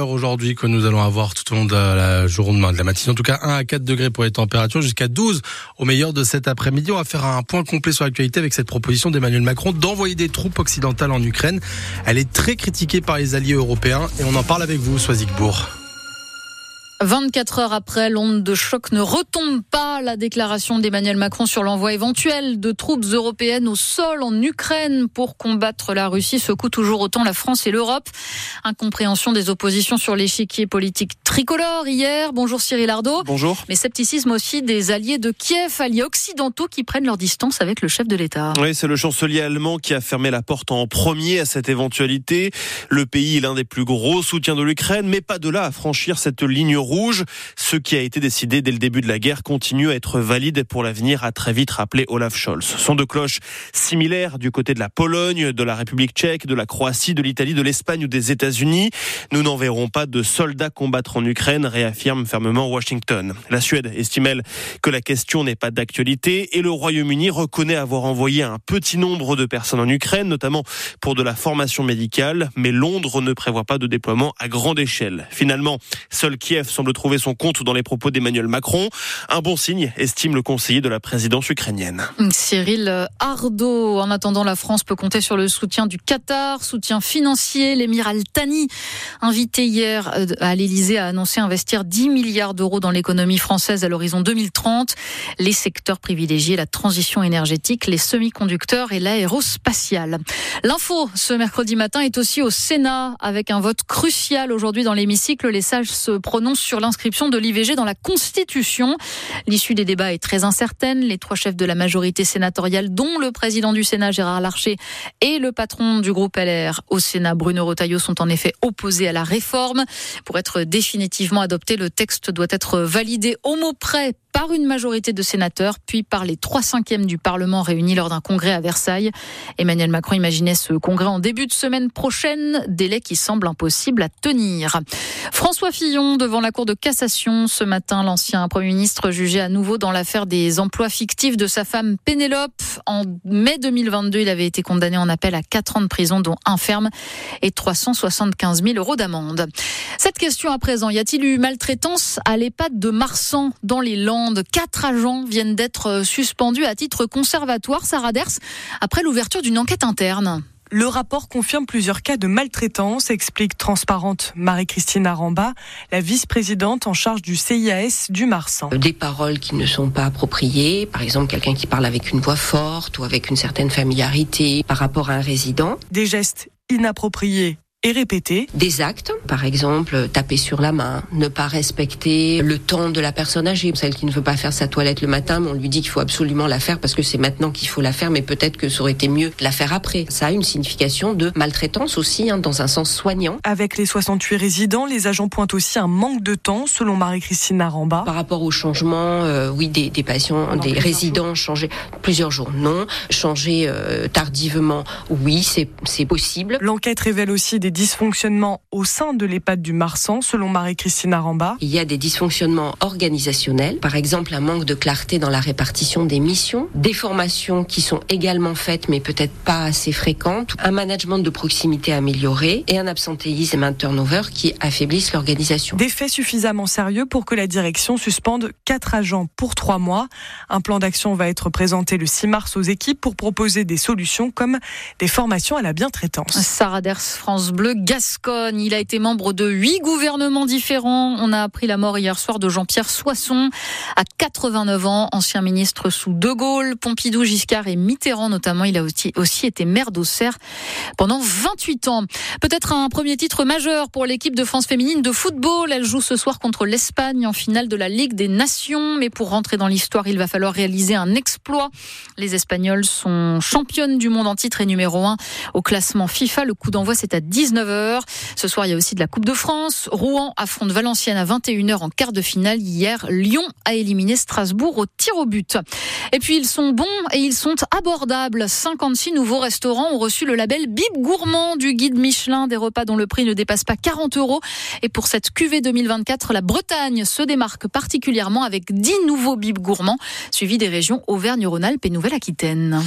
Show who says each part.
Speaker 1: aujourd'hui que nous allons avoir tout au long de la journée, de la matinée. En tout cas, 1 à 4 degrés pour les températures, jusqu'à 12 au meilleur de cet après-midi. On va faire un point complet sur l'actualité avec cette proposition d'Emmanuel Macron d'envoyer des troupes occidentales en Ukraine. Elle est très critiquée par les alliés européens et on en parle avec vous, Soisigbourg.
Speaker 2: 24 heures après, l'onde de choc ne retombe pas. La déclaration d'Emmanuel Macron sur l'envoi éventuel de troupes européennes au sol en Ukraine pour combattre la Russie secoue toujours autant la France et l'Europe. Incompréhension des oppositions sur l'échiquier politique tricolore hier. Bonjour Cyril Ardo.
Speaker 3: Bonjour.
Speaker 2: Mais scepticisme aussi des alliés de Kiev, alliés occidentaux qui prennent leur distance avec le chef de l'État.
Speaker 3: Oui, c'est le chancelier allemand qui a fermé la porte en premier à cette éventualité. Le pays est l'un des plus gros soutiens de l'Ukraine, mais pas de là à franchir cette ligne rouge Ce qui a été décidé dès le début de la guerre continue à être valide pour l'avenir, a très vite rappelé Olaf Scholz. Son de cloches similaires du côté de la Pologne, de la République tchèque, de la Croatie, de l'Italie, de l'Espagne ou des États-Unis. Nous n'enverrons pas de soldats combattre en Ukraine, réaffirme fermement Washington. La Suède estime que la question n'est pas d'actualité et le Royaume-Uni reconnaît avoir envoyé un petit nombre de personnes en Ukraine, notamment pour de la formation médicale, mais Londres ne prévoit pas de déploiement à grande échelle. Finalement, seul Kiev semble trouver son compte dans les propos d'Emmanuel Macron. Un bon signe, estime le conseiller de la présidence ukrainienne.
Speaker 2: Cyril Ardo. En attendant, la France peut compter sur le soutien du Qatar, soutien financier. L'émir Al-Thani, invité hier euh, à l'Elysée, a annoncé investir 10 milliards d'euros dans l'économie française à l'horizon 2030. Les secteurs privilégiés, la transition énergétique, les semi-conducteurs et l'aérospatiale. L'info ce mercredi matin est aussi au Sénat avec un vote crucial aujourd'hui dans l'hémicycle. Les sages se prononcent sur l'inscription de l'IVG dans la Constitution. L'issue des débats est très incertaine. Les trois chefs de la majorité sénatoriale, dont le président du Sénat Gérard Larcher et le patron du groupe LR au Sénat Bruno Retailleau, sont en effet opposés à la réforme. Pour être définitivement adopté, le texte doit être validé au mot près par une majorité de sénateurs, puis par les trois cinquièmes du Parlement réunis lors d'un congrès à Versailles. Emmanuel Macron imaginait ce congrès en début de semaine prochaine, délai qui semble impossible à tenir. François Fillon devant la Cour de cassation ce matin, l'ancien Premier ministre jugé à nouveau dans l'affaire des emplois fictifs de sa femme Pénélope. En mai 2022, il avait été condamné en appel à 4 ans de prison, dont un ferme et 375 000 euros d'amende. Cette question à présent, y a-t-il eu maltraitance à l'EHPAD de Marsan dans les Landes? Quatre agents viennent d'être suspendus à titre conservatoire, Sarah Ders, après l'ouverture d'une enquête interne.
Speaker 4: Le rapport confirme plusieurs cas de maltraitance, explique transparente Marie-Christine Aramba, la vice-présidente en charge du CIAS du Marsan.
Speaker 5: Des paroles qui ne sont pas appropriées, par exemple quelqu'un qui parle avec une voix forte ou avec une certaine familiarité par rapport à un résident.
Speaker 4: Des gestes inappropriés et répéter.
Speaker 5: Des actes, par exemple, taper sur la main, ne pas respecter le temps de la personne âgée, celle qui ne veut pas faire sa toilette le matin, mais on lui dit qu'il faut absolument la faire parce que c'est maintenant qu'il faut la faire, mais peut-être que ça aurait été mieux de la faire après. Ça a une signification de maltraitance aussi, hein, dans un sens soignant.
Speaker 4: Avec les 68 résidents, les agents pointent aussi un manque de temps, selon Marie-Christine Naramba.
Speaker 5: Par rapport au changement, euh, oui, des, des patients, des résidents changer plusieurs jours, non. Changer euh, tardivement, oui, c'est possible.
Speaker 4: L'enquête révèle aussi des dysfonctionnements au sein de l'EHPAD du Marsan, selon Marie-Christine Aramba.
Speaker 5: Il y a des dysfonctionnements organisationnels, par exemple un manque de clarté dans la répartition des missions, des formations qui sont également faites mais peut-être pas assez fréquentes, un management de proximité amélioré et un absentéisme et un turnover qui affaiblissent l'organisation.
Speaker 4: Des faits suffisamment sérieux pour que la direction suspende quatre agents pour trois mois. Un plan d'action va être présenté le 6 mars aux équipes pour proposer des solutions comme des formations à la bientraitance.
Speaker 2: Sarah Ders, France Bleu. Gascogne. Il a été membre de huit gouvernements différents. On a appris la mort hier soir de Jean-Pierre Soisson, à 89 ans, ancien ministre sous De Gaulle, Pompidou, Giscard et Mitterrand notamment. Il a aussi, été maire d'Auxerre pendant 28 ans. Peut-être un premier titre majeur pour l'équipe de France féminine de football. Elle joue ce soir contre l'Espagne en finale de la Ligue des Nations. Mais pour rentrer dans l'histoire, il va falloir réaliser un exploit. Les Espagnols sont championnes du monde en titre et numéro 1 au classement FIFA. Le coup d'envoi, c'est à 19h. Ce soir, il y a aussi de la Coupe de France. Rouen affronte Valenciennes à 21h en quart de finale. Hier, Lyon a éliminé Strasbourg au tir au but. Et puis, ils sont bons et ils sont abordables. 56 nouveaux restaurants ont reçu le label Bib Gourmand du guide Michelin, des repas dont le prix ne dépasse pas 40 euros. Et pour cette cuvée 2024, la Bretagne se démarque particulièrement avec 10 nouveaux Bib Gourmands, suivis des régions Auvergne-Rhône-Alpes et Nouvelle-Aquitaine.